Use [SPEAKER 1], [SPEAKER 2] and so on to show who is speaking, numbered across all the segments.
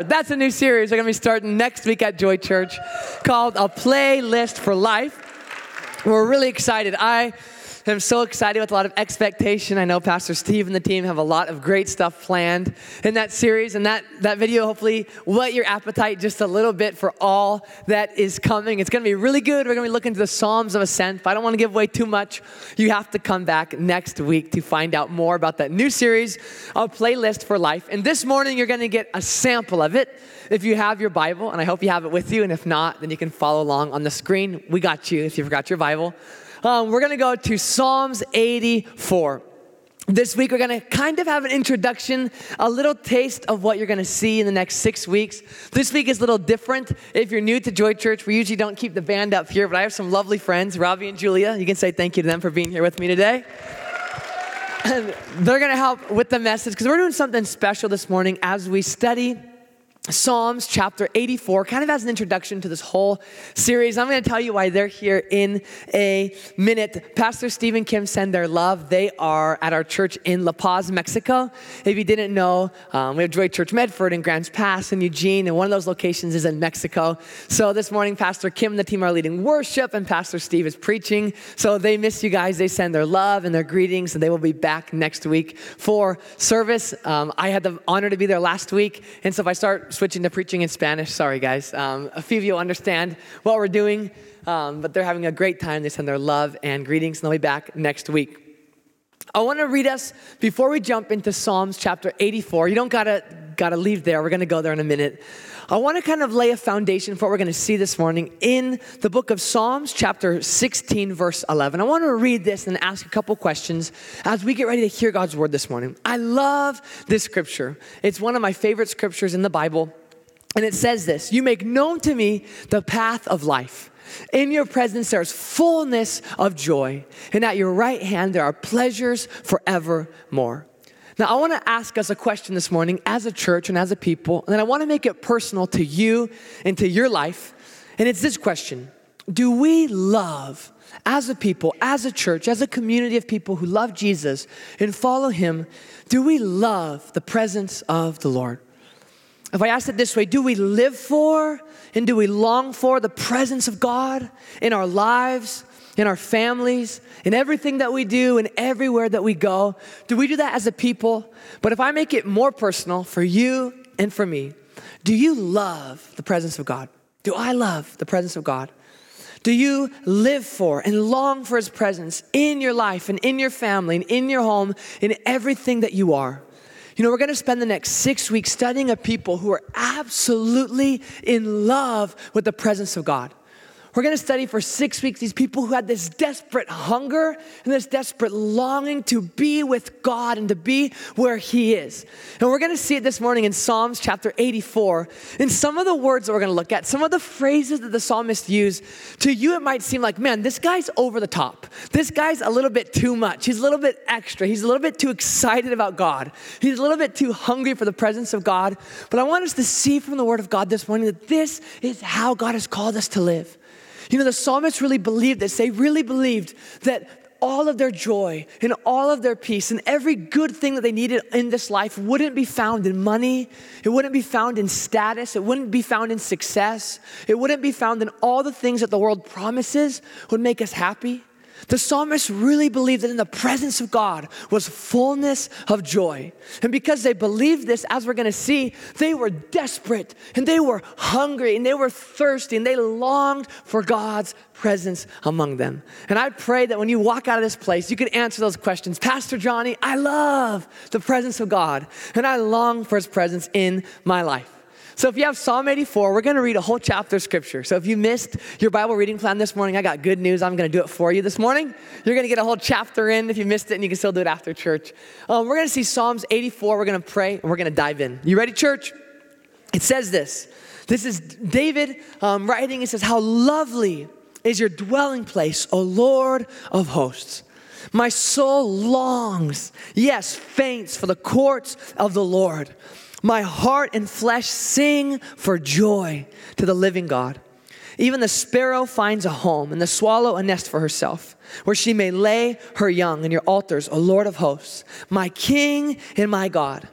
[SPEAKER 1] That's a new series we're going to be starting next week at Joy Church called A Playlist for Life. We're really excited. I am so excited with a lot of expectation. I know Pastor Steve and the team have a lot of great stuff planned in that series, and that, that video hopefully whet your appetite just a little bit for all that is coming. It's going to be really good. We're going to be looking to the Psalms of Ascent, but I don't want to give away too much. You have to come back next week to find out more about that new series, A Playlist for Life. And this morning, you're going to get a sample of it if you have your Bible, and I hope you have it with you. And if not, then you can follow along on the screen. We got you if you forgot your Bible um, we're going to go to Psalms 84. This week, we're going to kind of have an introduction, a little taste of what you're going to see in the next six weeks. This week is a little different. If you're new to Joy Church, we usually don't keep the band up here, but I have some lovely friends, Robbie and Julia. You can say thank you to them for being here with me today. And they're going to help with the message because we're doing something special this morning as we study Psalms chapter 84 kind of as an introduction to this whole series. I'm going to tell you why they're here in a minute. Pastor Steve and Kim send their love. They are at our church in La Paz, Mexico. If you didn't know, um, we have Joy Church Medford and Grants Pass and Eugene, and one of those locations is in Mexico. So this morning, Pastor Kim and the team are leading worship, and Pastor Steve is preaching. So they miss you guys. They send their love and their greetings, and they will be back next week for service. Um, I had the honor to be there last week, and so if I start switching to preaching in Spanish. Sorry, guys. Um, a few of you understand what we're doing, um, but they're having a great time. They send their love and greetings, and they'll be back next week. I want to read us before we jump into Psalms chapter 84. You don't gotta gotta leave there. We're gonna go there in a minute. I want to kind of lay a foundation for what we're going to see this morning in the book of Psalms, chapter 16, verse 11. I want to read this and ask a couple questions as we get ready to hear God's word this morning. I love this scripture, it's one of my favorite scriptures in the Bible. And it says this You make known to me the path of life. In your presence, there's fullness of joy, and at your right hand, there are pleasures forevermore. Now, I want to ask us a question this morning as a church and as a people, and I want to make it personal to you and to your life. And it's this question Do we love, as a people, as a church, as a community of people who love Jesus and follow Him, do we love the presence of the Lord? If I ask it this way, do we live for and do we long for the presence of God in our lives? In our families, in everything that we do, and everywhere that we go? Do we do that as a people? But if I make it more personal for you and for me, do you love the presence of God? Do I love the presence of God? Do you live for and long for His presence in your life and in your family and in your home, in everything that you are? You know, we're going to spend the next six weeks studying a people who are absolutely in love with the presence of God. We're going to study for six weeks these people who had this desperate hunger and this desperate longing to be with God and to be where He is. And we're going to see it this morning in Psalms chapter 84. In some of the words that we're going to look at, some of the phrases that the psalmist used, to you it might seem like, man, this guy's over the top. This guy's a little bit too much. He's a little bit extra. He's a little bit too excited about God. He's a little bit too hungry for the presence of God. But I want us to see from the Word of God this morning that this is how God has called us to live. You know, the psalmists really believed this. They really believed that all of their joy and all of their peace and every good thing that they needed in this life wouldn't be found in money. It wouldn't be found in status. It wouldn't be found in success. It wouldn't be found in all the things that the world promises would make us happy. The psalmist really believed that in the presence of God was fullness of joy. And because they believed this, as we're gonna see, they were desperate and they were hungry and they were thirsty and they longed for God's presence among them. And I pray that when you walk out of this place, you can answer those questions. Pastor Johnny, I love the presence of God and I long for his presence in my life. So if you have Psalm 84, we're going to read a whole chapter of scripture. So if you missed your Bible reading plan this morning, I got good news. I'm going to do it for you this morning. You're going to get a whole chapter in if you missed it, and you can still do it after church. Um, we're going to see Psalms 84. We're going to pray, and we're going to dive in. You ready, church? It says this. This is David um, writing. It says, How lovely is your dwelling place, O Lord of hosts. My soul longs, yes, faints for the courts of the Lord. My heart and flesh sing for joy to the living God. Even the sparrow finds a home, and the swallow a nest for herself, where she may lay her young in your altars, O Lord of hosts, my King and my God.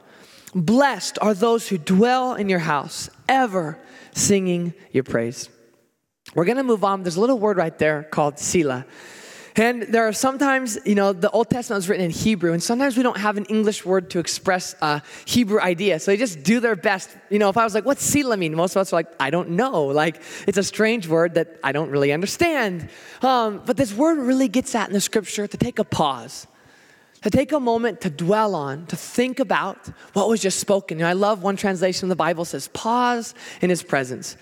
[SPEAKER 1] Blessed are those who dwell in your house, ever singing your praise. We're going to move on. There's a little word right there called Selah. And there are sometimes, you know, the Old Testament was written in Hebrew, and sometimes we don't have an English word to express a Hebrew idea. So they just do their best. You know, if I was like, what's mean? Most of us are like, I don't know. Like, it's a strange word that I don't really understand. Um, but this word really gets at in the scripture to take a pause, to take a moment to dwell on, to think about what was just spoken. You know, I love one translation of the Bible says, pause in his presence.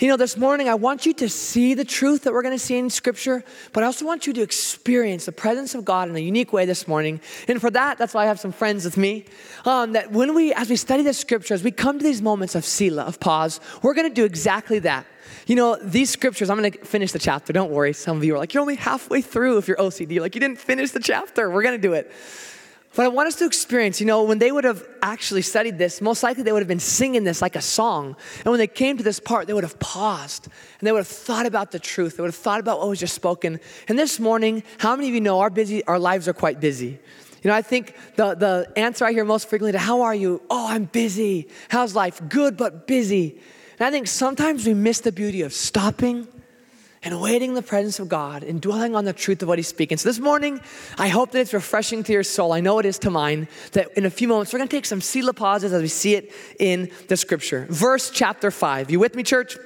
[SPEAKER 1] You know, this morning I want you to see the truth that we're going to see in Scripture, but I also want you to experience the presence of God in a unique way this morning. And for that, that's why I have some friends with me. Um, that when we, as we study the Scripture, as we come to these moments of Selah, of pause, we're going to do exactly that. You know, these scriptures, I'm going to finish the chapter. Don't worry. Some of you are like, you're only halfway through if you're OCD. Like, you didn't finish the chapter. We're going to do it. But I want us to experience, you know, when they would have actually studied this, most likely they would have been singing this like a song. And when they came to this part, they would have paused and they would have thought about the truth. They would have thought about what was just spoken. And this morning, how many of you know our busy, our lives are quite busy? You know, I think the, the answer I hear most frequently to how are you? Oh, I'm busy. How's life? Good, but busy. And I think sometimes we miss the beauty of stopping and awaiting the presence of God and dwelling on the truth of what He's speaking. So this morning, I hope that it's refreshing to your soul. I know it is to mine. That in a few moments, we're going to take some Selah pauses as we see it in the scripture. Verse chapter 5. You with me, church?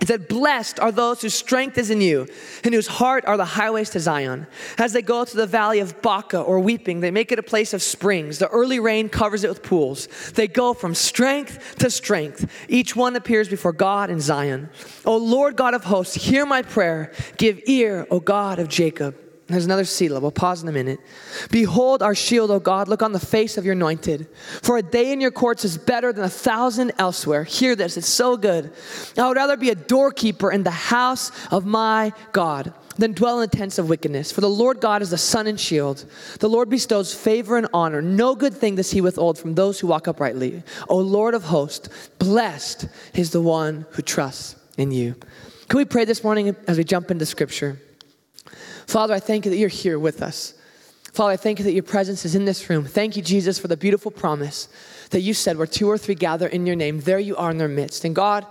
[SPEAKER 1] It said, Blessed are those whose strength is in you, and whose heart are the highways to Zion. As they go to the valley of Baca or weeping, they make it a place of springs. The early rain covers it with pools. They go from strength to strength. Each one appears before God in Zion. O Lord God of hosts, hear my prayer. Give ear, O God of Jacob. There's another Selah. We'll pause in a minute. Behold our shield, O God. Look on the face of your anointed. For a day in your courts is better than a thousand elsewhere. Hear this, it's so good. I would rather be a doorkeeper in the house of my God than dwell in the tents of wickedness. For the Lord God is the sun and shield. The Lord bestows favor and honor. No good thing does he withhold from those who walk uprightly. O Lord of hosts, blessed is the one who trusts in you. Can we pray this morning as we jump into scripture? Father, I thank you that you're here with us. Father, I thank you that your presence is in this room. Thank you, Jesus, for the beautiful promise that you said, where two or three gather in your name, there you are in their midst. And God,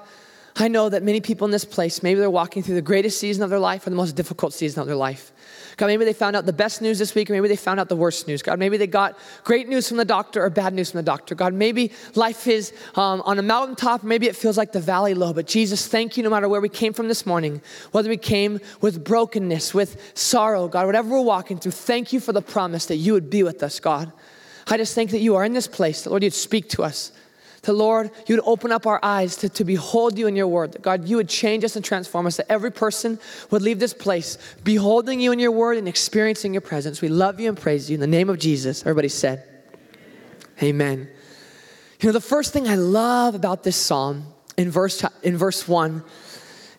[SPEAKER 1] I know that many people in this place, maybe they're walking through the greatest season of their life or the most difficult season of their life. God, maybe they found out the best news this week, or maybe they found out the worst news. God, maybe they got great news from the doctor or bad news from the doctor. God, maybe life is um, on a mountaintop, maybe it feels like the valley low. But Jesus, thank you no matter where we came from this morning, whether we came with brokenness, with sorrow, God, whatever we're walking through, thank you for the promise that you would be with us, God. I just think that you are in this place, that Lord, you'd speak to us Lord, you would open up our eyes to, to behold you in your word. God, you would change us and transform us, that every person would leave this place beholding you in your word and experiencing your presence. We love you and praise you. In the name of Jesus, everybody said, Amen. You know, the first thing I love about this psalm in verse, in verse 1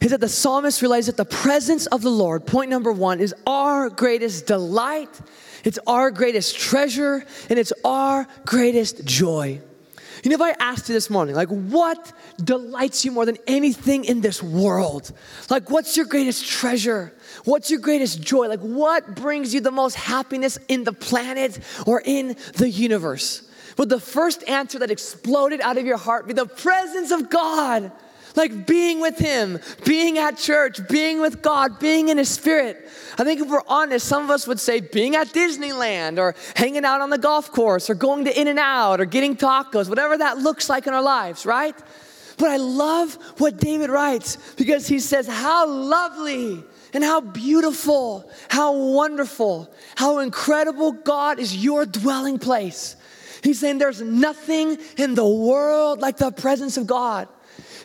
[SPEAKER 1] is that the psalmist realized that the presence of the Lord, point number one, is our greatest delight, it's our greatest treasure, and it's our greatest joy. You know, if I asked you this morning, like, what delights you more than anything in this world? Like, what's your greatest treasure? What's your greatest joy? Like, what brings you the most happiness in the planet or in the universe? Would the first answer that exploded out of your heart be the presence of God? Like being with Him, being at church, being with God, being in His Spirit. I think if we're honest, some of us would say being at Disneyland or hanging out on the golf course or going to In-N-Out or getting tacos, whatever that looks like in our lives, right? But I love what David writes because he says, How lovely and how beautiful, how wonderful, how incredible God is your dwelling place. He's saying there's nothing in the world like the presence of God.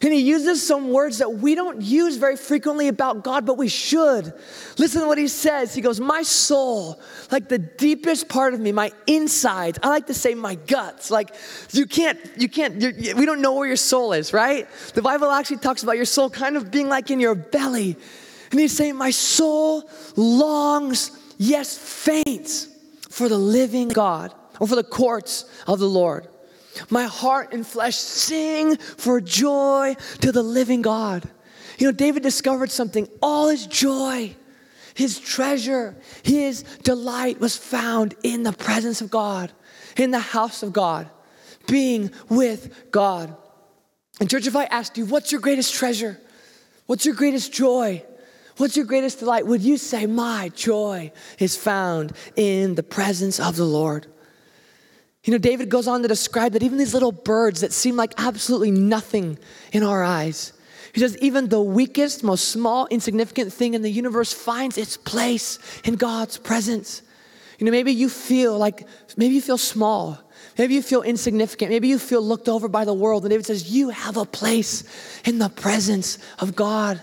[SPEAKER 1] And he uses some words that we don't use very frequently about God, but we should. Listen to what he says. He goes, My soul, like the deepest part of me, my insides, I like to say my guts. Like you can't, you can't, we don't know where your soul is, right? The Bible actually talks about your soul kind of being like in your belly. And he's saying, My soul longs, yes, faints for the living God or for the courts of the Lord. My heart and flesh sing for joy to the living God. You know, David discovered something. All his joy, his treasure, his delight was found in the presence of God, in the house of God, being with God. And, church, if I asked you, what's your greatest treasure? What's your greatest joy? What's your greatest delight? Would you say, My joy is found in the presence of the Lord? You know, David goes on to describe that even these little birds that seem like absolutely nothing in our eyes, he says, even the weakest, most small, insignificant thing in the universe finds its place in God's presence. You know, maybe you feel like, maybe you feel small. Maybe you feel insignificant. Maybe you feel looked over by the world. And David says, You have a place in the presence of God.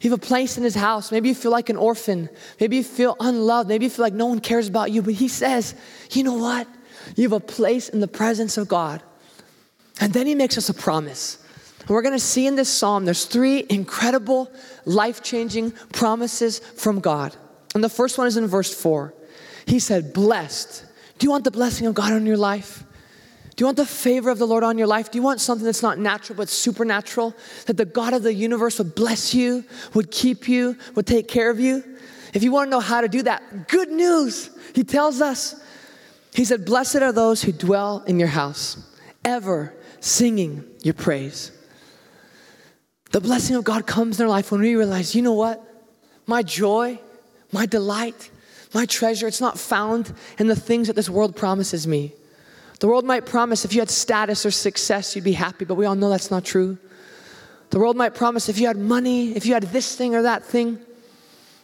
[SPEAKER 1] You have a place in his house. Maybe you feel like an orphan. Maybe you feel unloved. Maybe you feel like no one cares about you. But he says, You know what? You have a place in the presence of God. And then he makes us a promise. We're going to see in this psalm, there's three incredible, life changing promises from God. And the first one is in verse four. He said, Blessed. Do you want the blessing of God on your life? Do you want the favor of the Lord on your life? Do you want something that's not natural but supernatural? That the God of the universe would bless you, would keep you, would take care of you? If you want to know how to do that, good news. He tells us. He said, Blessed are those who dwell in your house, ever singing your praise. The blessing of God comes in our life when we realize, you know what? My joy, my delight, my treasure, it's not found in the things that this world promises me. The world might promise if you had status or success, you'd be happy, but we all know that's not true. The world might promise if you had money, if you had this thing or that thing.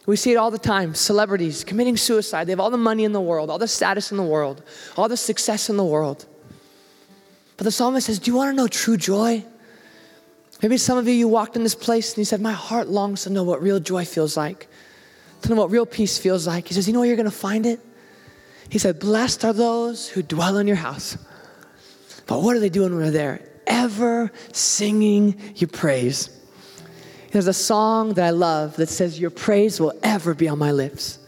[SPEAKER 1] We see it all the time celebrities committing suicide. They have all the money in the world, all the status in the world, all the success in the world. But the psalmist says, Do you want to know true joy? Maybe some of you, you walked in this place and you said, My heart longs to know what real joy feels like, to know what real peace feels like. He says, You know where you're going to find it? He said, Blessed are those who dwell in your house. But what are they doing when they're there? Ever singing your praise. There's a song that I love that says, Your praise will ever be on my lips.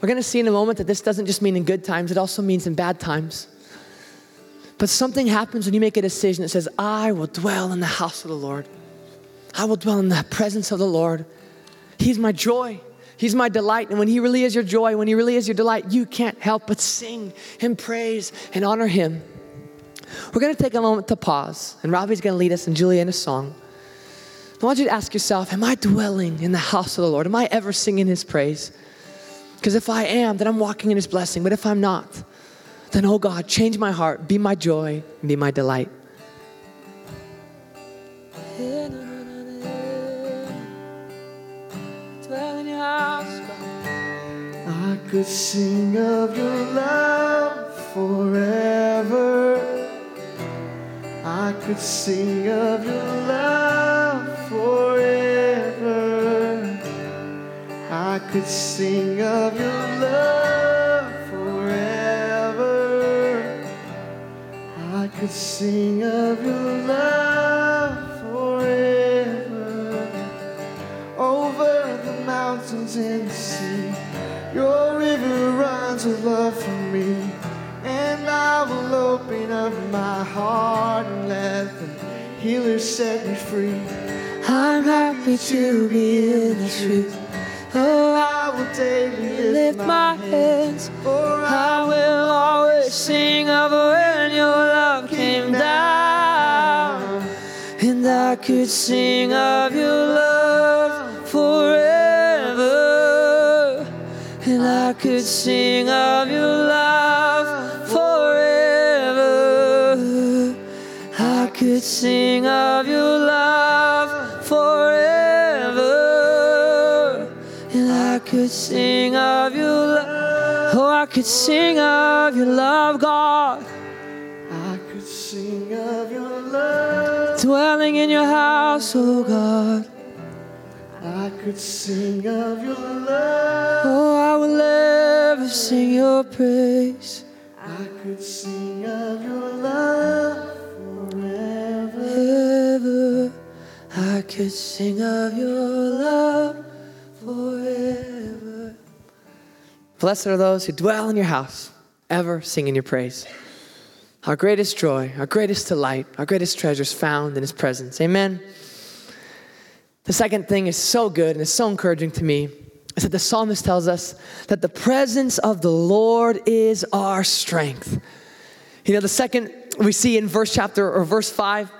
[SPEAKER 1] We're going to see in a moment that this doesn't just mean in good times, it also means in bad times. But something happens when you make a decision that says, I will dwell in the house of the Lord. I will dwell in the presence of the Lord. He's my joy. He's my delight. And when He really is your joy, when He really is your delight, you can't help but sing and praise and honor Him. We're going to take a moment to pause, and Robbie's going to lead us and Julia in a song. I want you to ask yourself Am I dwelling in the house of the Lord? Am I ever singing His praise? Because if I am, then I'm walking in His blessing. But if I'm not, then, oh God, change my heart, be my joy, be my delight.
[SPEAKER 2] I could sing of your love forever. I could sing of your love I could sing of your love. Forever. I could sing of your love forever over the mountains and the sea. Your river runs with love for me, and I will open up my heart and let the healer set me free. I'm happy to be in the truth. Oh, I will daily lift my hands, for I will always sing of when your love came down, and I could sing of your love forever, and I could sing of your love forever, I could sing of your love Oh, I could sing of your love, God I could sing of your love. Dwelling in your house, oh God. I could sing of your love. Oh, I will ever sing your praise. I could sing of your love forever. Ever. I could sing of your love forever.
[SPEAKER 1] Blessed are those who dwell in your house, ever singing your praise. Our greatest joy, our greatest delight, our greatest treasure is found in His presence. Amen. The second thing is so good and it's so encouraging to me is that the psalmist tells us that the presence of the Lord is our strength. You know, the second we see in verse chapter or verse 5,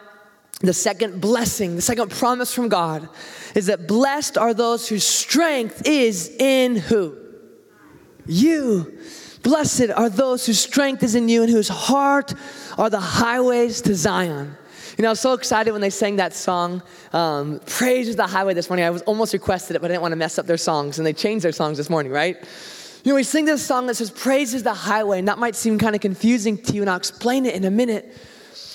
[SPEAKER 1] the second blessing, the second promise from God is that blessed are those whose strength is in who? You. Blessed are those whose strength is in you and whose heart are the highways to Zion. You know, I was so excited when they sang that song, um, Praise is the Highway this morning. I was almost requested it, but I didn't want to mess up their songs, and they changed their songs this morning, right? You know, we sing this song that says, Praise is the highway, and that might seem kind of confusing to you, and I'll explain it in a minute.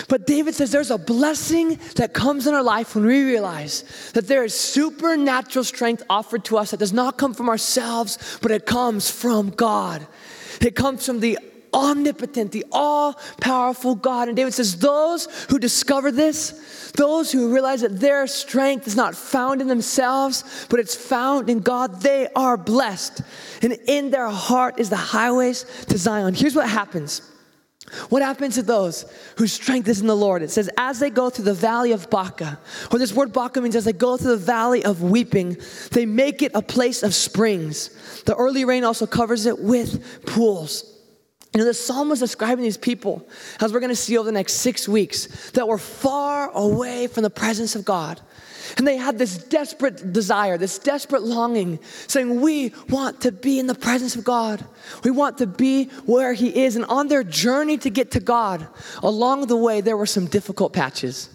[SPEAKER 1] But David says there's a blessing that comes in our life when we realize that there is supernatural strength offered to us that does not come from ourselves, but it comes from God. It comes from the omnipotent, the all powerful God. And David says, Those who discover this, those who realize that their strength is not found in themselves, but it's found in God, they are blessed. And in their heart is the highways to Zion. Here's what happens. What happens to those whose strength is in the Lord? It says, as they go through the valley of Baca, or this word Baca means as they go through the valley of weeping, they make it a place of springs. The early rain also covers it with pools. You know, the psalm was describing these people, as we're going to see over the next six weeks, that were far away from the presence of God. And they had this desperate desire, this desperate longing, saying, We want to be in the presence of God. We want to be where He is. And on their journey to get to God, along the way, there were some difficult patches.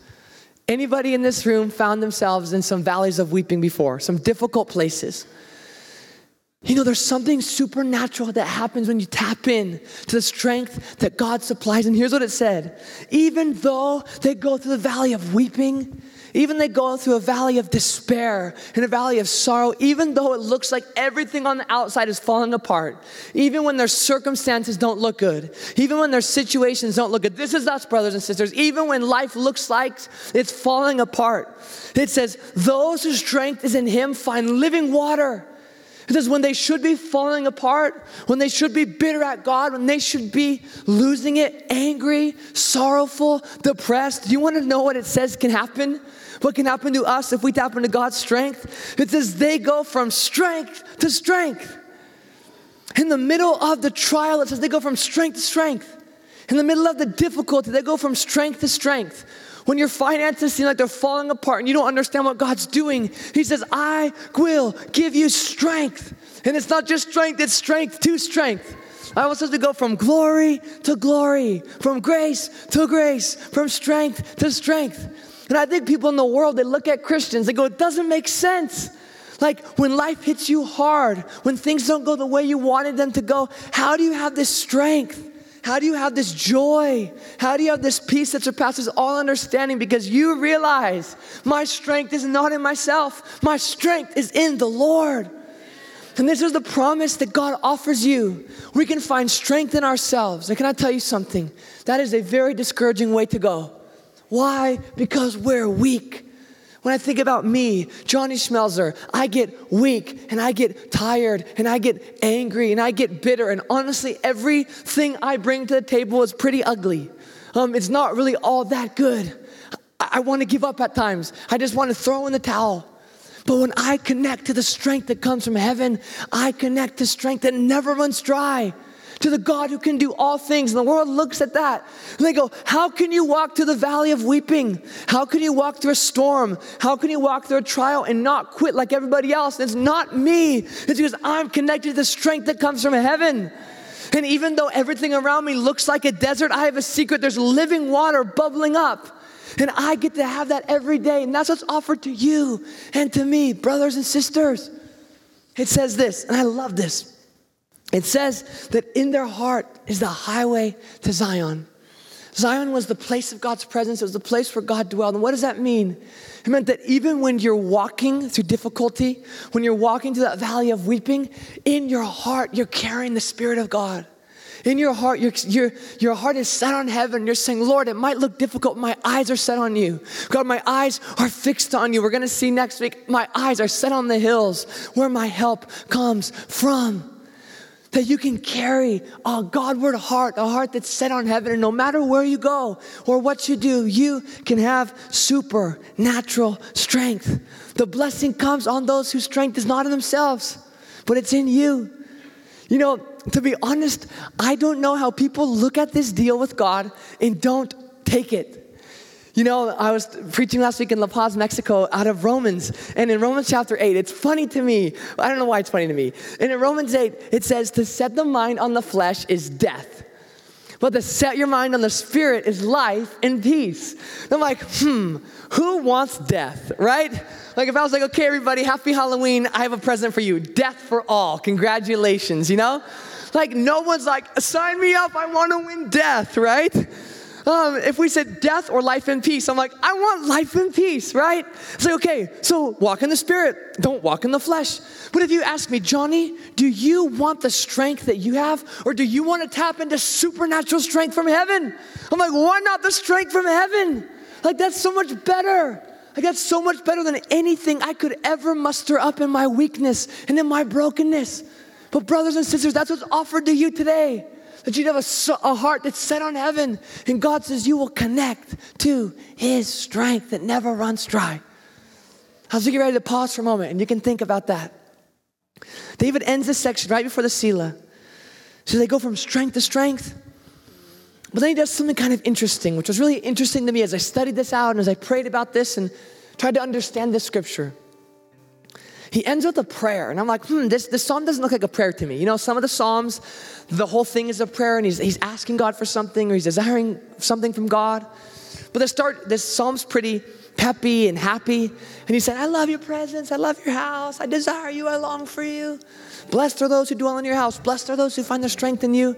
[SPEAKER 1] Anybody in this room found themselves in some valleys of weeping before, some difficult places? You know, there's something supernatural that happens when you tap in to the strength that God supplies. And here's what it said Even though they go through the valley of weeping, even they go through a valley of despair and a valley of sorrow, even though it looks like everything on the outside is falling apart, even when their circumstances don't look good, even when their situations don't look good. This is us, brothers and sisters. Even when life looks like it's falling apart, it says, Those whose strength is in Him find living water. It says, when they should be falling apart, when they should be bitter at God, when they should be losing it, angry, sorrowful, depressed. Do you want to know what it says can happen? What can happen to us if we tap into God's strength? It says they go from strength to strength. In the middle of the trial, it says they go from strength to strength. In the middle of the difficulty, they go from strength to strength. When your finances seem like they're falling apart and you don't understand what God's doing, He says, I will give you strength. And it's not just strength, it's strength to strength. I want us to go from glory to glory, from grace to grace, from strength to strength. And I think people in the world, they look at Christians, they go, it doesn't make sense. Like when life hits you hard, when things don't go the way you wanted them to go, how do you have this strength? How do you have this joy? How do you have this peace that surpasses all understanding? Because you realize my strength is not in myself, my strength is in the Lord. And this is the promise that God offers you. We can find strength in ourselves. And can I tell you something? That is a very discouraging way to go. Why? Because we're weak. When I think about me, Johnny Schmelzer, I get weak and I get tired and I get angry and I get bitter. And honestly, everything I bring to the table is pretty ugly. Um, it's not really all that good. I, I want to give up at times. I just want to throw in the towel. But when I connect to the strength that comes from heaven, I connect to strength that never runs dry to the God who can do all things. And the world looks at that and they go, How can you walk through the valley of weeping? How can you walk through a storm? How can you walk through a trial and not quit like everybody else? And it's not me, it's because I'm connected to the strength that comes from heaven. And even though everything around me looks like a desert, I have a secret. There's living water bubbling up. And I get to have that every day. And that's what's offered to you and to me, brothers and sisters. It says this, and I love this. It says that in their heart is the highway to Zion. Zion was the place of God's presence, it was the place where God dwelled. And what does that mean? It meant that even when you're walking through difficulty, when you're walking through that valley of weeping, in your heart, you're carrying the Spirit of God. In your heart, your, your, your heart is set on heaven. You're saying, Lord, it might look difficult. My eyes are set on you. God, my eyes are fixed on you. We're going to see next week. My eyes are set on the hills where my help comes from that you can carry a Godward heart, a heart that's set on heaven. And no matter where you go or what you do, you can have supernatural strength. The blessing comes on those whose strength is not in themselves, but it's in you. You know, to be honest, I don't know how people look at this deal with God and don't take it. You know, I was preaching last week in La Paz, Mexico, out of Romans. And in Romans chapter 8, it's funny to me. I don't know why it's funny to me. And in Romans 8, it says, To set the mind on the flesh is death. But to set your mind on the spirit is life and peace. And I'm like, hmm, who wants death, right? Like if I was like, okay, everybody, happy Halloween, I have a present for you. Death for all. Congratulations, you know? Like no one's like, sign me up, I want to win death, right? Um, if we said death or life and peace, I'm like, I want life and peace, right? It's like, okay, so walk in the spirit, don't walk in the flesh. But if you ask me, Johnny, do you want the strength that you have, or do you want to tap into supernatural strength from heaven? I'm like, why not the strength from heaven? Like, that's so much better. Like, that's so much better than anything I could ever muster up in my weakness and in my brokenness. But, brothers and sisters, that's what's offered to you today that you'd have a, a, heart that's set on heaven. And God says you will connect to His strength that never runs dry. I was getting ready to pause for a moment, and you can think about that. David ends this section right before the Selah. So they go from strength to strength. But then he does something kind of interesting, which was really interesting to me as I studied this out and as I prayed about this and tried to understand this scripture. He ends with a prayer, and I'm like, hmm, this, this psalm doesn't look like a prayer to me. You know, some of the psalms, the whole thing is a prayer, and he's, he's asking God for something or he's desiring something from God. But the start, this psalm's pretty peppy and happy. And he said, I love your presence. I love your house. I desire you. I long for you. Blessed are those who dwell in your house. Blessed are those who find their strength in you.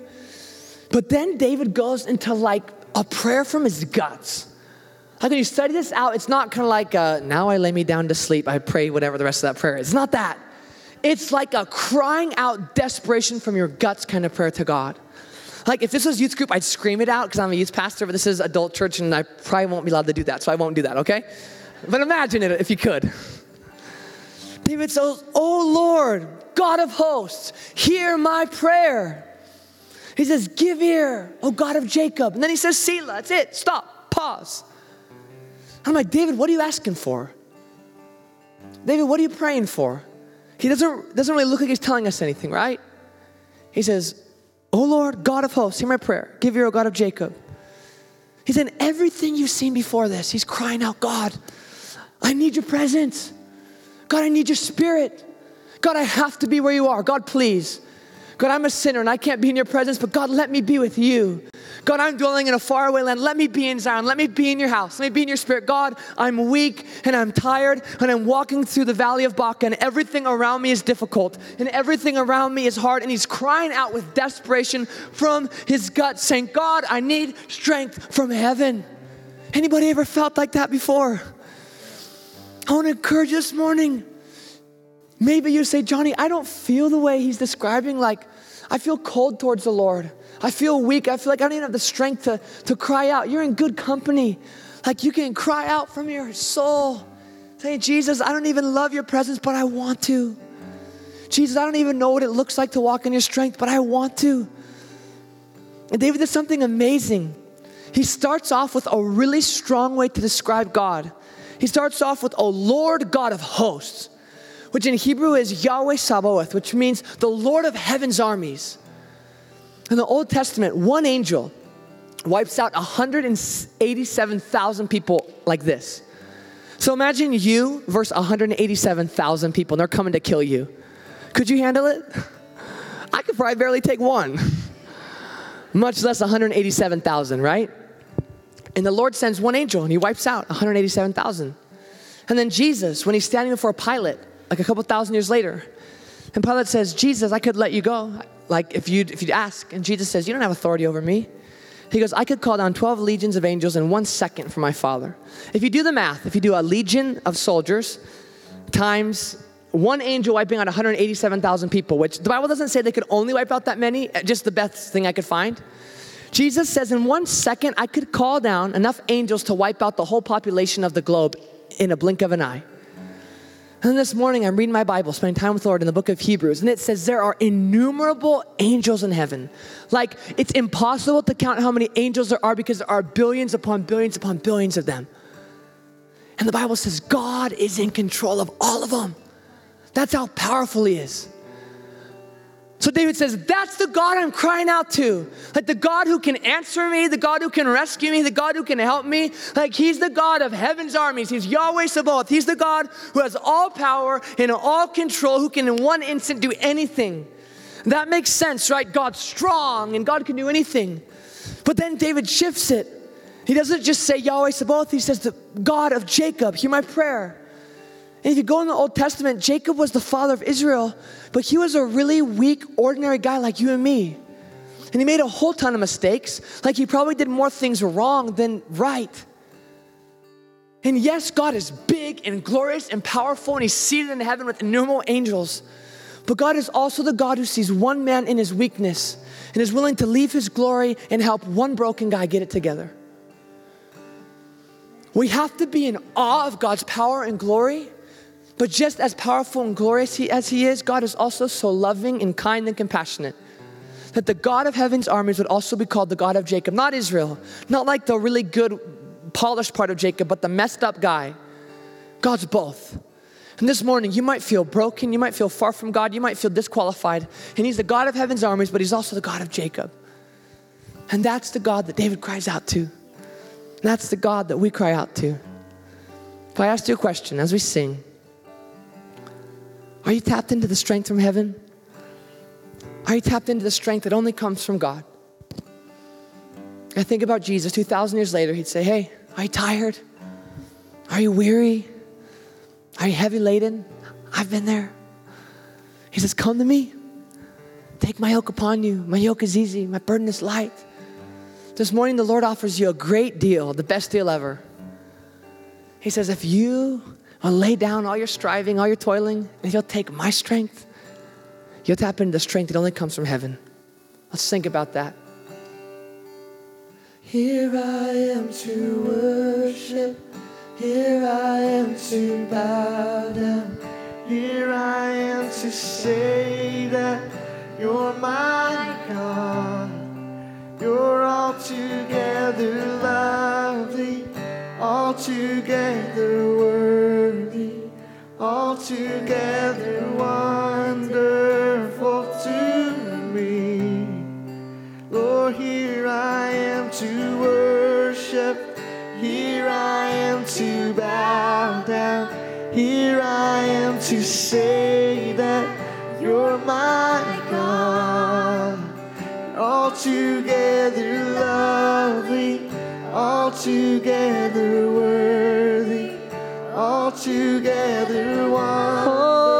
[SPEAKER 1] But then David goes into like a prayer from his guts. Like when you study this out, it's not kind of like, uh, now I lay me down to sleep, I pray whatever the rest of that prayer is. It's not that. It's like a crying out desperation from your guts kind of prayer to God. Like if this was youth group, I'd scream it out because I'm a youth pastor, but this is adult church and I probably won't be allowed to do that, so I won't do that, okay? But imagine it if you could. David says, Oh Lord, God of hosts, hear my prayer. He says, Give ear, O God of Jacob. And then he says, Selah, that's it, stop, pause. I'm like, David, what are you asking for? David, what are you praying for? He doesn't, doesn't really look like he's telling us anything, right? He says, Oh Lord, God of hosts, hear my prayer. Give ear, O God of Jacob. He's in everything you've seen before this. He's crying out, God, I need your presence. God, I need your spirit. God, I have to be where you are. God, please. God, I'm a sinner and I can't be in your presence, but God, let me be with you. God, I'm dwelling in a faraway land. Let me be in Zion. Let me be in your house. Let me be in your spirit. God, I'm weak and I'm tired and I'm walking through the valley of Baca and everything around me is difficult and everything around me is hard. And he's crying out with desperation from his gut, saying, God, I need strength from heaven. Anybody ever felt like that before? I want to encourage this morning. Maybe you say, Johnny, I don't feel the way he's describing. Like, I feel cold towards the Lord. I feel weak. I feel like I don't even have the strength to, to cry out. You're in good company. Like, you can cry out from your soul. Say, Jesus, I don't even love your presence, but I want to. Jesus, I don't even know what it looks like to walk in your strength, but I want to. And David did something amazing. He starts off with a really strong way to describe God. He starts off with, O Lord God of hosts which in Hebrew is Yahweh Sabaoth, which means the Lord of heaven's armies. In the Old Testament, one angel wipes out 187,000 people like this. So imagine you versus 187,000 people, and they're coming to kill you. Could you handle it? I could probably barely take one, much less 187,000, right? And the Lord sends one angel and he wipes out 187,000. And then Jesus, when he's standing before Pilate, like a couple thousand years later. And Pilate says, Jesus, I could let you go, like if you'd, if you'd ask. And Jesus says, You don't have authority over me. He goes, I could call down 12 legions of angels in one second for my Father. If you do the math, if you do a legion of soldiers times one angel wiping out 187,000 people, which the Bible doesn't say they could only wipe out that many, uh, just the best thing I could find. Jesus says, in one second, I could call down enough angels to wipe out the whole population of the globe in a blink of an eye. And this morning, I'm reading my Bible, spending time with the Lord in the book of Hebrews, and it says there are innumerable angels in heaven. Like, it's impossible to count how many angels there are because there are billions upon billions upon billions of them. And the Bible says God is in control of all of them. That's how powerful He is. So David says, That's the God I'm crying out to. Like the God who can answer me, the God who can rescue me, the God who can help me. Like He's the God of heaven's armies. He's Yahweh Sabaoth. He's the God who has all power and all control, who can in one instant do anything. That makes sense, right? God's strong and God can do anything. But then David shifts it. He doesn't just say Yahweh Sabaoth, he says the God of Jacob, hear my prayer. And if you go in the Old Testament, Jacob was the father of Israel, but he was a really weak, ordinary guy like you and me. And he made a whole ton of mistakes. Like he probably did more things wrong than right. And yes, God is big and glorious and powerful, and he's seated in heaven with innumerable angels. But God is also the God who sees one man in his weakness and is willing to leave his glory and help one broken guy get it together. We have to be in awe of God's power and glory but just as powerful and glorious as He is, God is also so loving and kind and compassionate that the God of heaven's armies would also be called the God of Jacob, not Israel, not like the really good, polished part of Jacob, but the messed up guy. God's both. And this morning, you might feel broken, you might feel far from God, you might feel disqualified. And He's the God of heaven's armies, but He's also the God of Jacob. And that's the God that David cries out to. That's the God that we cry out to. If I asked you a question as we sing, are you tapped into the strength from heaven? Are you tapped into the strength that only comes from God? I think about Jesus 2,000 years later, he'd say, Hey, are you tired? Are you weary? Are you heavy laden? I've been there. He says, Come to me. Take my yoke upon you. My yoke is easy, my burden is light. This morning, the Lord offers you a great deal, the best deal ever. He says, If you I'll lay down all your striving, all your toiling, and He'll take my strength. You'll tap into the strength that only comes from heaven. Let's think about that. Here I am to worship. Here I am to bow down.
[SPEAKER 2] Here I am to say that you're my God. You're altogether lovely, altogether worthy altogether wonderful to me. Lord, here I am to worship, here I am to bow down, here I am to say that you're my God. Altogether lovely, altogether worthy all together one.
[SPEAKER 1] Oh,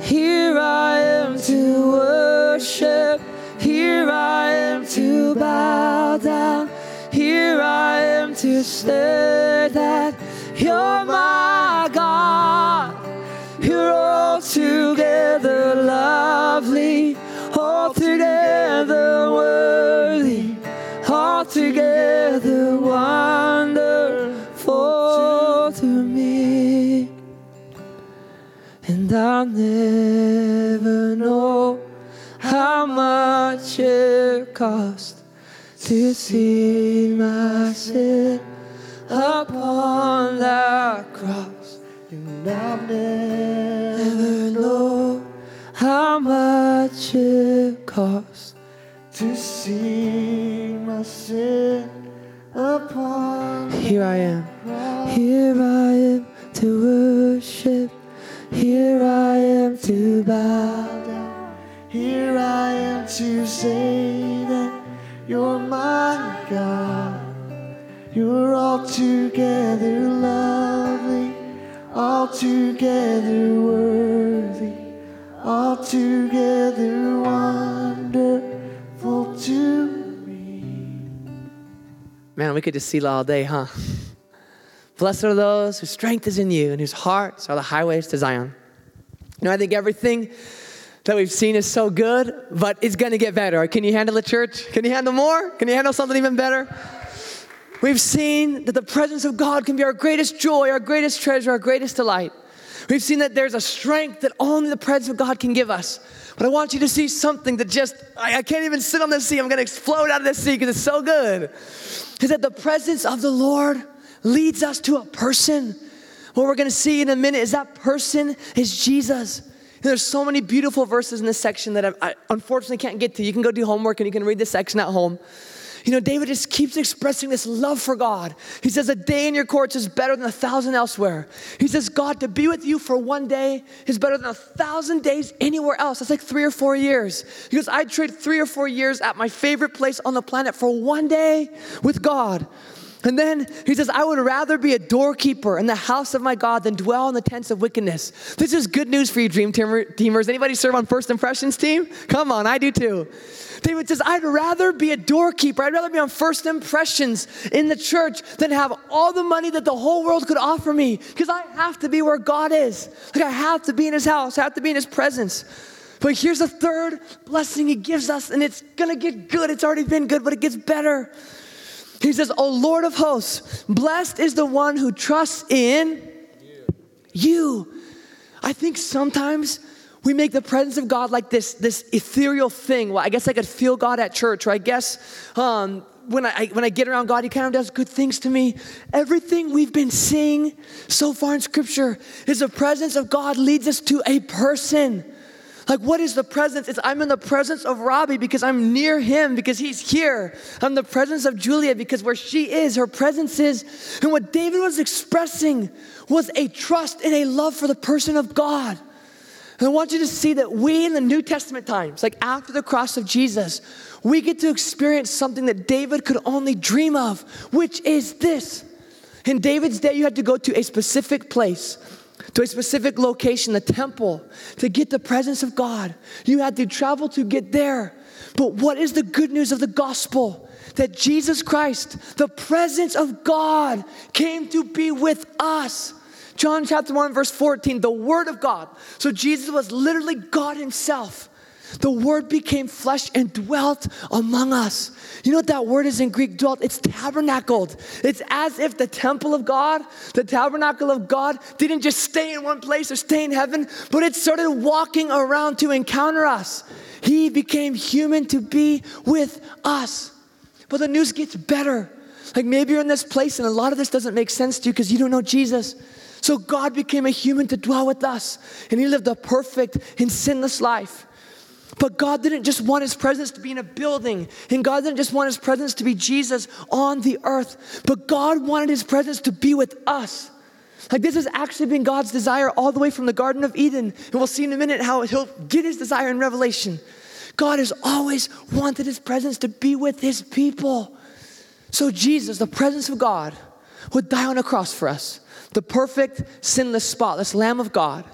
[SPEAKER 1] here I am to worship, here I am to bow down, here I am to say I'll never know how much it cost to see my sin upon that cross.
[SPEAKER 2] And I'll never
[SPEAKER 1] Never know how much it cost
[SPEAKER 2] to see my sin upon
[SPEAKER 1] Here I am. Here I am to worship. Here I am to bow down.
[SPEAKER 2] Here I am to say that you're my God. You're altogether lovely, altogether worthy, altogether wonderful to me.
[SPEAKER 1] Man, we could just see all day, huh? Blessed are those whose strength is in you and whose hearts are the highways to Zion. You know, I think everything that we've seen is so good, but it's gonna get better. Can you handle the church? Can you handle more? Can you handle something even better? We've seen that the presence of God can be our greatest joy, our greatest treasure, our greatest delight. We've seen that there's a strength that only the presence of God can give us. But I want you to see something that just, I, I can't even sit on this seat. I'm gonna explode out of this seat because it's so good. Is that the presence of the Lord leads us to a person, what we're going to see in a minute is that person is Jesus. And there's so many beautiful verses in this section that I, I unfortunately can't get to. You can go do homework and you can read this section at home. You know, David just keeps expressing this love for God. He says, A day in your courts is better than a thousand elsewhere. He says, God, to be with you for one day is better than a thousand days anywhere else. That's like three or four years. He goes, I'd trade three or four years at my favorite place on the planet for one day with God. And then he says, I would rather be a doorkeeper in the house of my God than dwell in the tents of wickedness. This is good news for you, Dream Teamers. Anybody serve on First Impressions team? Come on, I do too. David says, I'd rather be a doorkeeper. I'd rather be on First Impressions in the church than have all the money that the whole world could offer me because I have to be where God is. Like I have to be in his house, I have to be in his presence. But here's a third blessing he gives us, and it's gonna get good. It's already been good, but it gets better. He says, O Lord of hosts, blessed is the one who trusts in you. I think sometimes we make the presence of God like this, this ethereal thing. Well, I guess I could feel God at church, or I guess um, when, I, when I get around God, He kind of does good things to me. Everything we've been seeing so far in Scripture is the presence of God leads us to a person. Like, what is the presence? It's I'm in the presence of Robbie because I'm near him because he's here. I'm in the presence of Julia because where she is, her presence is. And what David was expressing was a trust and a love for the person of God. And I want you to see that we in the New Testament times, like after the cross of Jesus, we get to experience something that David could only dream of, which is this. In David's day, you had to go to a specific place to a specific location, the temple, to get the presence of God. You had to travel to get there. But what is the good news of the gospel? That Jesus Christ, the presence of God, came to be with us. John chapter 1, verse 14, the Word of God. So Jesus was literally God Himself. The Word became flesh and dwelt among us. You know what that word is in Greek, dwelt? It's tabernacled. It's as if the temple of God, the tabernacle of God, didn't just stay in one place or stay in heaven, but it started walking around to encounter us. He became human to be with us. But the news gets better. Like maybe you're in this place and a lot of this doesn't make sense to you because you don't know Jesus. So God became a human to dwell with us, and He lived a perfect and sinless life. But God didn't just want his presence to be in a building, and God didn't just want his presence to be Jesus on the earth, but God wanted his presence to be with us. Like this has actually been God's desire all the way from the Garden of Eden. And we'll see in a minute how he'll get his desire in Revelation. God has always wanted his presence to be with his people. So Jesus, the presence of God, would die on a cross for us. The perfect, sinless, spotless Lamb of God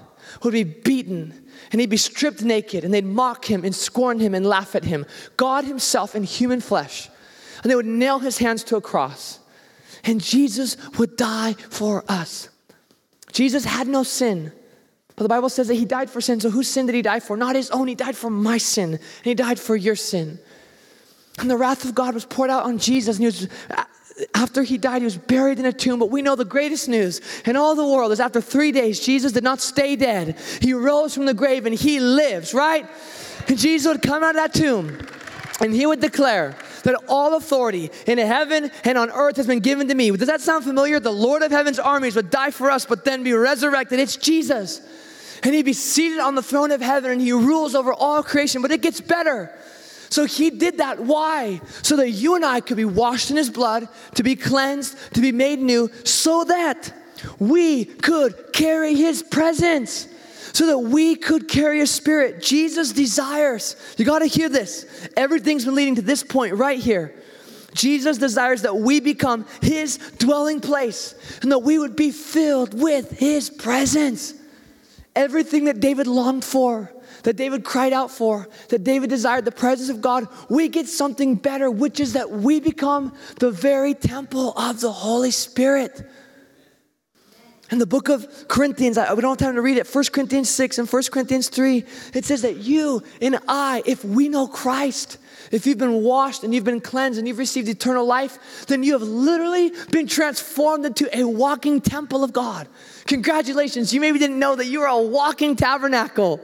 [SPEAKER 1] would be beaten and he'd be stripped naked and they'd mock him and scorn him and laugh at him. God himself in human flesh. And they would nail his hands to a cross. And Jesus would die for us. Jesus had no sin. But the Bible says that he died for sin. So whose sin did he die for? Not his own. He died for my sin. And he died for your sin. And the wrath of God was poured out on Jesus. And he was after he died, he was buried in a tomb. But we know the greatest news in all the world is after three days, Jesus did not stay dead. He rose from the grave and he lives, right? And Jesus would come out of that tomb and he would declare that all authority in heaven and on earth has been given to me. Does that sound familiar? The Lord of heaven's armies would die for us, but then be resurrected. It's Jesus. And he'd be seated on the throne of heaven and he rules over all creation. But it gets better. So he did that. Why? So that you and I could be washed in his blood, to be cleansed, to be made new, so that we could carry his presence. So that we could carry a spirit. Jesus desires, you got to hear this. Everything's been leading to this point right here. Jesus desires that we become his dwelling place and that we would be filled with his presence. Everything that David longed for, that David cried out for, that David desired the presence of God, we get something better, which is that we become the very temple of the Holy Spirit. In the book of Corinthians, I, we don't have time to read it, 1 Corinthians 6 and 1 Corinthians 3, it says that you and I, if we know Christ, if you've been washed and you've been cleansed and you've received eternal life, then you have literally been transformed into a walking temple of God. Congratulations, you maybe didn't know that you are a walking tabernacle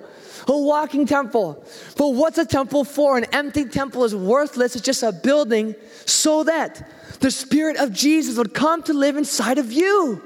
[SPEAKER 1] a walking temple. But what's a temple for? An empty temple is worthless, it's just a building so that the Spirit of Jesus would come to live inside of you.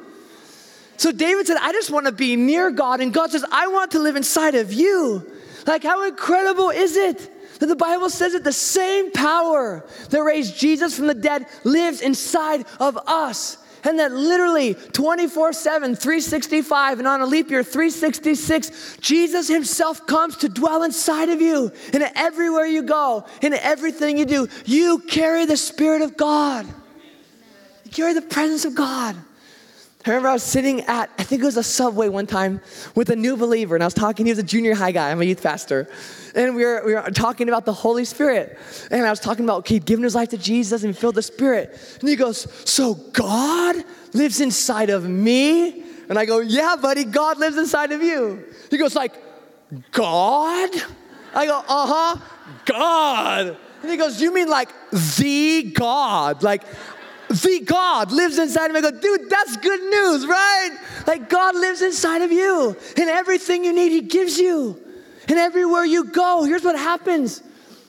[SPEAKER 1] So David said, I just want to be near God. And God says, I want to live inside of you. Like, how incredible is it? That the Bible says that the same power that raised Jesus from the dead lives inside of us. And that literally 24 7, 365, and on a leap year, 366, Jesus Himself comes to dwell inside of you. And everywhere you go, in everything you do, you carry the Spirit of God. You carry the presence of God. I remember I was sitting at, I think it was a subway one time with a new believer, and I was talking, he was a junior high guy, I'm a youth pastor. And we were, we were talking about the Holy Spirit. And I was talking about, okay, giving his life to Jesus and filled the Spirit. And he goes, So God lives inside of me? And I go, Yeah, buddy, God lives inside of you. He goes, like, God? I go, uh-huh, God. And he goes, You mean like the God? Like the God lives inside of me. I go, dude, that's good news, right? Like God lives inside of you. And everything you need, He gives you. And everywhere you go, here's what happens.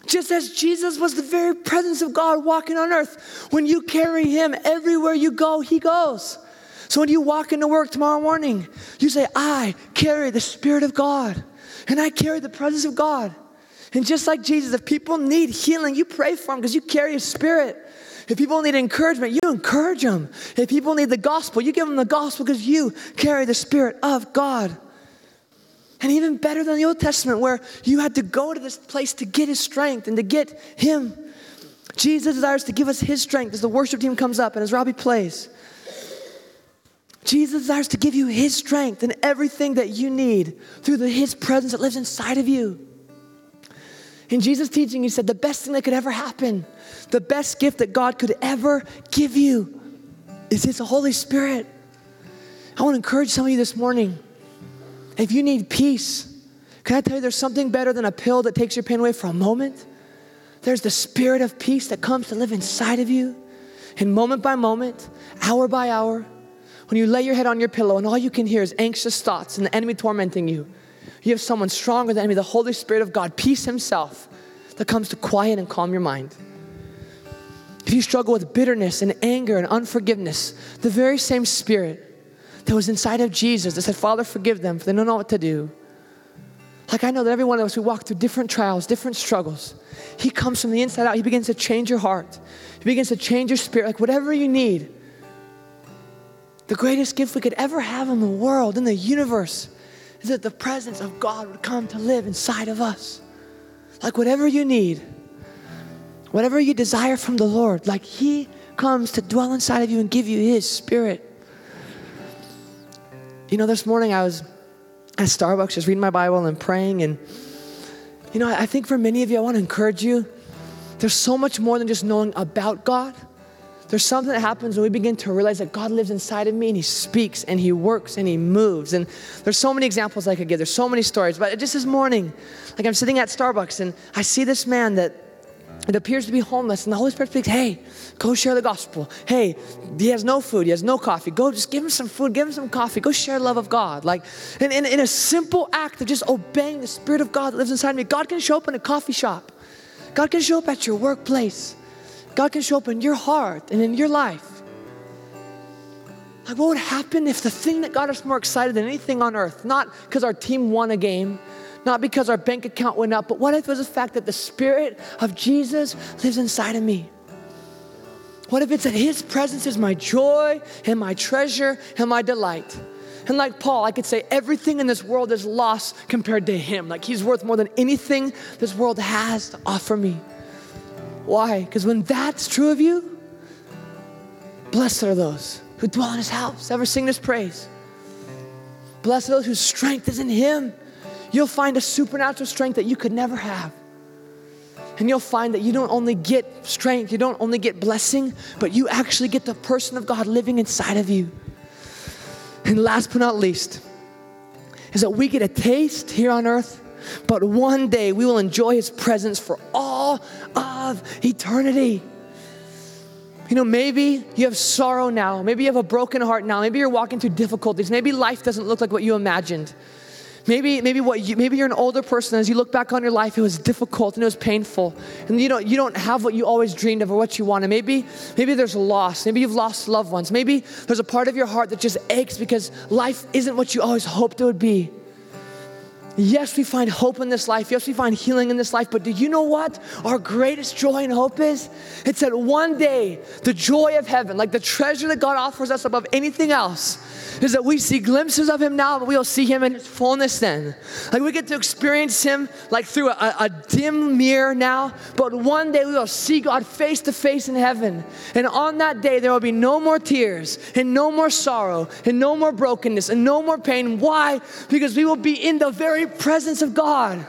[SPEAKER 1] Just as Jesus was the very presence of God walking on earth, when you carry Him everywhere you go, He goes. So when you walk into work tomorrow morning, you say, I carry the Spirit of God, and I carry the presence of God. And just like Jesus, if people need healing, you pray for them because you carry His Spirit. If people need encouragement, you encourage them. If people need the gospel, you give them the gospel because you carry the Spirit of God. And even better than the Old Testament, where you had to go to this place to get his strength and to get him. Jesus desires to give us his strength as the worship team comes up and as Robbie plays. Jesus desires to give you his strength and everything that you need through the, his presence that lives inside of you. In Jesus' teaching, he said the best thing that could ever happen the best gift that God could ever give you is His Holy Spirit. I want to encourage some of you this morning. If you need peace, can I tell you there's something better than a pill that takes your pain away for a moment? There's the spirit of peace that comes to live inside of you. And moment by moment, hour by hour, when you lay your head on your pillow and all you can hear is anxious thoughts and the enemy tormenting you, you have someone stronger than me, the Holy Spirit of God, peace Himself, that comes to quiet and calm your mind. If you struggle with bitterness and anger and unforgiveness, the very same spirit that was inside of Jesus that said, Father, forgive them, for they don't know what to do. Like I know that every one of us, we walk through different trials, different struggles. He comes from the inside out. He begins to change your heart. He begins to change your spirit, like whatever you need. The greatest gift we could ever have in the world, in the universe, is that the presence of God would come to live inside of us. Like whatever you need, Whatever you desire from the Lord, like He comes to dwell inside of you and give you His Spirit. You know, this morning I was at Starbucks just reading my Bible and praying. And, you know, I think for many of you, I want to encourage you. There's so much more than just knowing about God. There's something that happens when we begin to realize that God lives inside of me and He speaks and He works and He moves. And there's so many examples I could give. There's so many stories. But just this morning, like I'm sitting at Starbucks and I see this man that it appears to be homeless, and the Holy Spirit speaks, hey, go share the gospel. Hey, he has no food, he has no coffee. Go just give him some food, give him some coffee, go share love of God. Like, in, in, in a simple act of just obeying the Spirit of God that lives inside me, God can show up in a coffee shop. God can show up at your workplace. God can show up in your heart and in your life. Like, what would happen if the thing that got us more excited than anything on earth, not because our team won a game, not because our bank account went up, but what if it was the fact that the Spirit of Jesus lives inside of me? What if it's that His presence is my joy and my treasure and my delight? And like Paul, I could say everything in this world is lost compared to Him. Like He's worth more than anything this world has to offer me. Why? Because when that's true of you, blessed are those who dwell in His house. Ever sing this praise? Blessed are those whose strength is in Him you'll find a supernatural strength that you could never have. And you'll find that you don't only get strength, you don't only get blessing, but you actually get the person of God living inside of you. And last but not least, is that we get a taste here on earth, but one day we will enjoy His presence for all of eternity. You know, maybe you have sorrow now. Maybe you have a broken heart now. Maybe you're walking through difficulties. Maybe life doesn't look like what you imagined. Maybe, maybe what you, maybe you're an older person. As you look back on your life, it was difficult and it was painful, and you don't you don't have what you always dreamed of or what you wanted. Maybe maybe there's loss. Maybe you've lost loved ones. Maybe there's a part of your heart that just aches because life isn't what you always hoped it would be. Yes, we find hope in this life. Yes, we find healing in this life. But do you know what our greatest joy and hope is? It's that one day, the joy of heaven, like the treasure that God offers us above anything else, is that we see glimpses of Him now, but we'll see Him in His fullness then. Like we get to experience Him like through a, a dim mirror now, but one day we will see God face to face in heaven. And on that day, there will be no more tears, and no more sorrow, and no more brokenness, and no more pain. Why? Because we will be in the very presence of God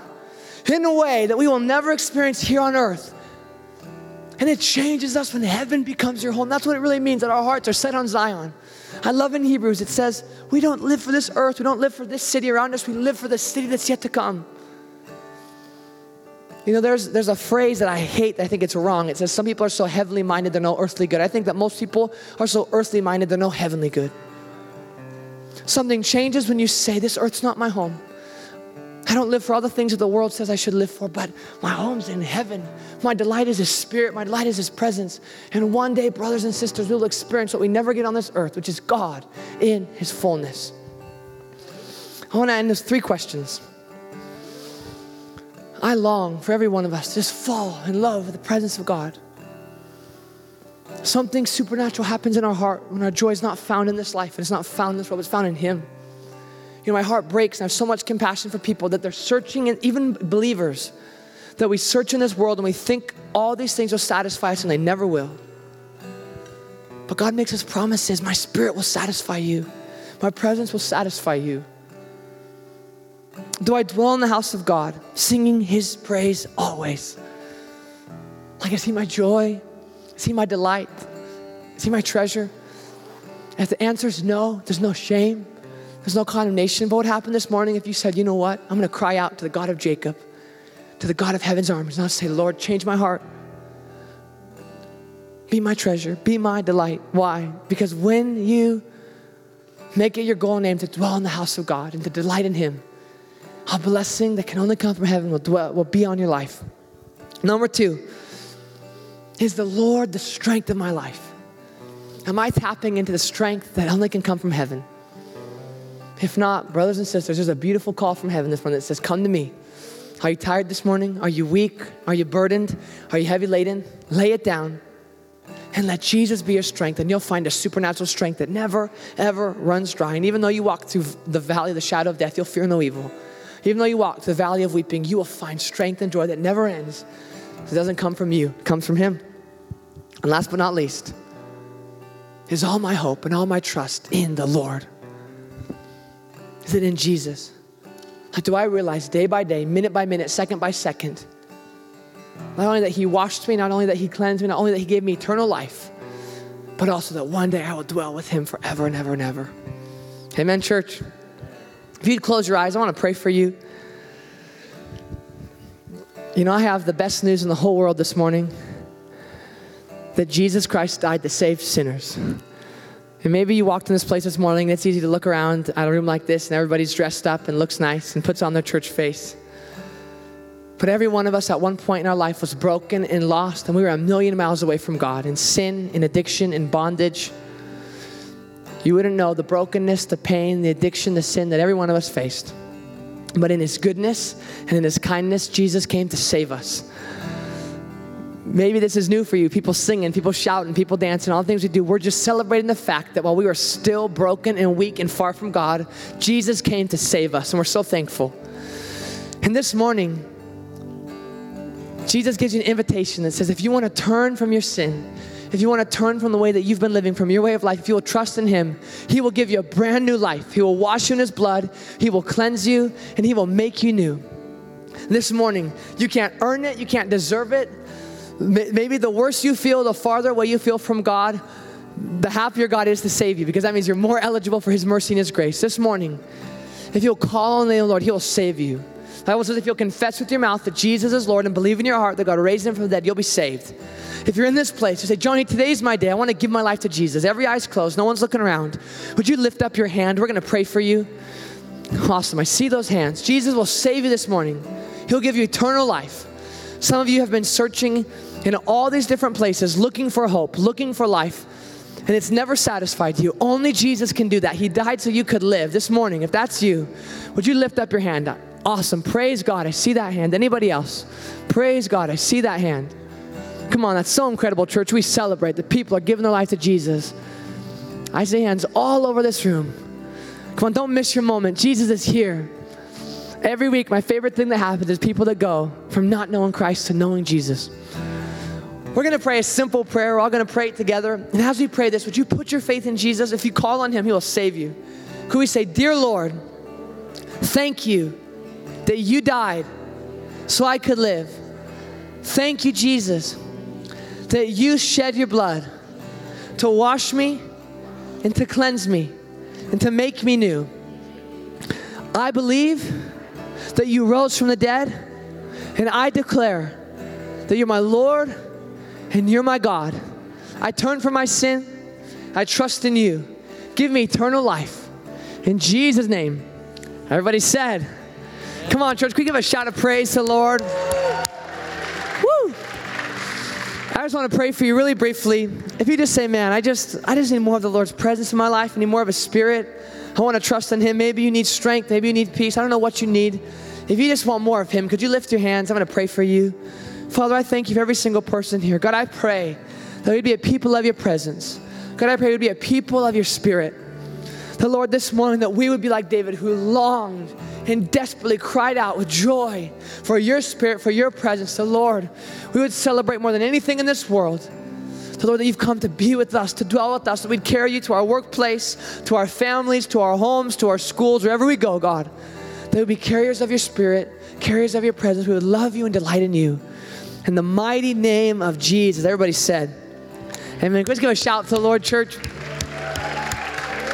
[SPEAKER 1] in a way that we will never experience here on earth. And it changes us when heaven becomes your home. That's what it really means that our hearts are set on Zion. I love in Hebrews, it says, we don't live for this earth, we don't live for this city around us, we live for the city that's yet to come. You know, there's, there's a phrase that I hate, I think it's wrong. It says, Some people are so heavenly minded, they're no earthly good. I think that most people are so earthly minded, they're no heavenly good. Something changes when you say, This earth's not my home. I don't live for all the things that the world says I should live for, but my home's in heaven. My delight is His Spirit, my delight is His presence. And one day, brothers and sisters, we'll experience what we never get on this earth, which is God in His fullness. I want to end with three questions. I long for every one of us to just fall in love with the presence of God. Something supernatural happens in our heart when our joy is not found in this life and it's not found in this world, it's found in Him. You know, my heart breaks and I have so much compassion for people that they're searching, and even believers, that we search in this world and we think all these things will satisfy us and they never will. But God makes us promises my spirit will satisfy you, my presence will satisfy you. Do I dwell in the house of God, singing His praise always? Like, is He my joy? Is He my delight? Is He my treasure? if the answer is no, there's no shame. There's no condemnation. But what happened this morning if you said, you know what? I'm going to cry out to the God of Jacob, to the God of heaven's arms, and I'll say, Lord, change my heart. Be my treasure. Be my delight. Why? Because when you make it your goal name to dwell in the house of God and to delight in Him, a blessing that can only come from heaven will, dwell, will be on your life. Number two, is the Lord the strength of my life? Am I tapping into the strength that only can come from heaven? If not, brothers and sisters, there's a beautiful call from heaven this morning that says, Come to me. Are you tired this morning? Are you weak? Are you burdened? Are you heavy laden? Lay it down and let Jesus be your strength, and you'll find a supernatural strength that never, ever runs dry. And even though you walk through the valley of the shadow of death, you'll fear no evil. Even though you walk through the valley of weeping, you will find strength and joy that never ends. It doesn't come from you, it comes from Him. And last but not least, is all my hope and all my trust in the Lord. It in Jesus? Like, do I realize day by day, minute by minute, second by second, not only that He washed me, not only that He cleansed me, not only that He gave me eternal life, but also that one day I will dwell with Him forever and ever and ever. Amen, church. If you'd close your eyes, I want to pray for you. You know, I have the best news in the whole world this morning that Jesus Christ died to save sinners. And maybe you walked in this place this morning, and it's easy to look around at a room like this, and everybody's dressed up and looks nice and puts on their church face. But every one of us at one point in our life was broken and lost, and we were a million miles away from God in sin, in addiction, in bondage. You wouldn't know the brokenness, the pain, the addiction, the sin that every one of us faced. But in His goodness and in His kindness, Jesus came to save us. Maybe this is new for you. People singing, people shouting, people dancing, all the things we do. We're just celebrating the fact that while we were still broken and weak and far from God, Jesus came to save us, and we're so thankful. And this morning, Jesus gives you an invitation that says if you want to turn from your sin, if you want to turn from the way that you've been living, from your way of life, if you will trust in Him, He will give you a brand new life. He will wash you in His blood, He will cleanse you, and He will make you new. This morning, you can't earn it, you can't deserve it. Maybe the worse you feel, the farther away you feel from God, the happier God is to save you because that means you're more eligible for His mercy and His grace. This morning, if you'll call on the name of the Lord, He will save you. The Bible says if you'll confess with your mouth that Jesus is Lord and believe in your heart that God raised Him from the dead, you'll be saved. If you're in this place, you say, Johnny, today's my day. I want to give my life to Jesus. Every eye's closed, no one's looking around. Would you lift up your hand? We're going to pray for you. Awesome. I see those hands. Jesus will save you this morning. He'll give you eternal life. Some of you have been searching in all these different places, looking for hope, looking for life, and it's never satisfied you. Only Jesus can do that. He died so you could live. This morning, if that's you, would you lift up your hand? Awesome. Praise God. I see that hand. Anybody else? Praise God. I see that hand. Come on, that's so incredible, church. We celebrate. The people are giving their life to Jesus. I see hands all over this room. Come on, don't miss your moment. Jesus is here. Every week, my favorite thing that happens is people that go from not knowing Christ to knowing Jesus. We're going to pray a simple prayer. We're all going to pray it together. And as we pray this, would you put your faith in Jesus? If you call on him, he will save you. Could we say, Dear Lord, thank you that you died so I could live. Thank you, Jesus, that you shed your blood to wash me and to cleanse me and to make me new. I believe that you rose from the dead, and I declare that you're my Lord and you're my God. I turn from my sin, I trust in you. Give me eternal life. In Jesus' name. Everybody said, Come on, church, can we give a shout of praise to the Lord? Woo! I just want to pray for you really briefly. If you just say, man, I just I just need more of the Lord's presence in my life, I need more of a spirit. I want to trust in him. Maybe you need strength, maybe you need peace. I don't know what you need. If you just want more of him, could you lift your hands? I'm going to pray for you. Father, I thank you for every single person here. God, I pray that we'd be a people of your presence. God, I pray we'd be a people of your spirit. The Lord, this morning, that we would be like David who longed and desperately cried out with joy for your spirit, for your presence. The Lord, we would celebrate more than anything in this world. The Lord, that you've come to be with us, to dwell with us, that we'd carry you to our workplace, to our families, to our homes, to our schools, wherever we go, God. That we would be carriers of your spirit, carriers of your presence. We would love you and delight in you. In the mighty name of Jesus, everybody said, Amen. Let's give a shout to the Lord, church.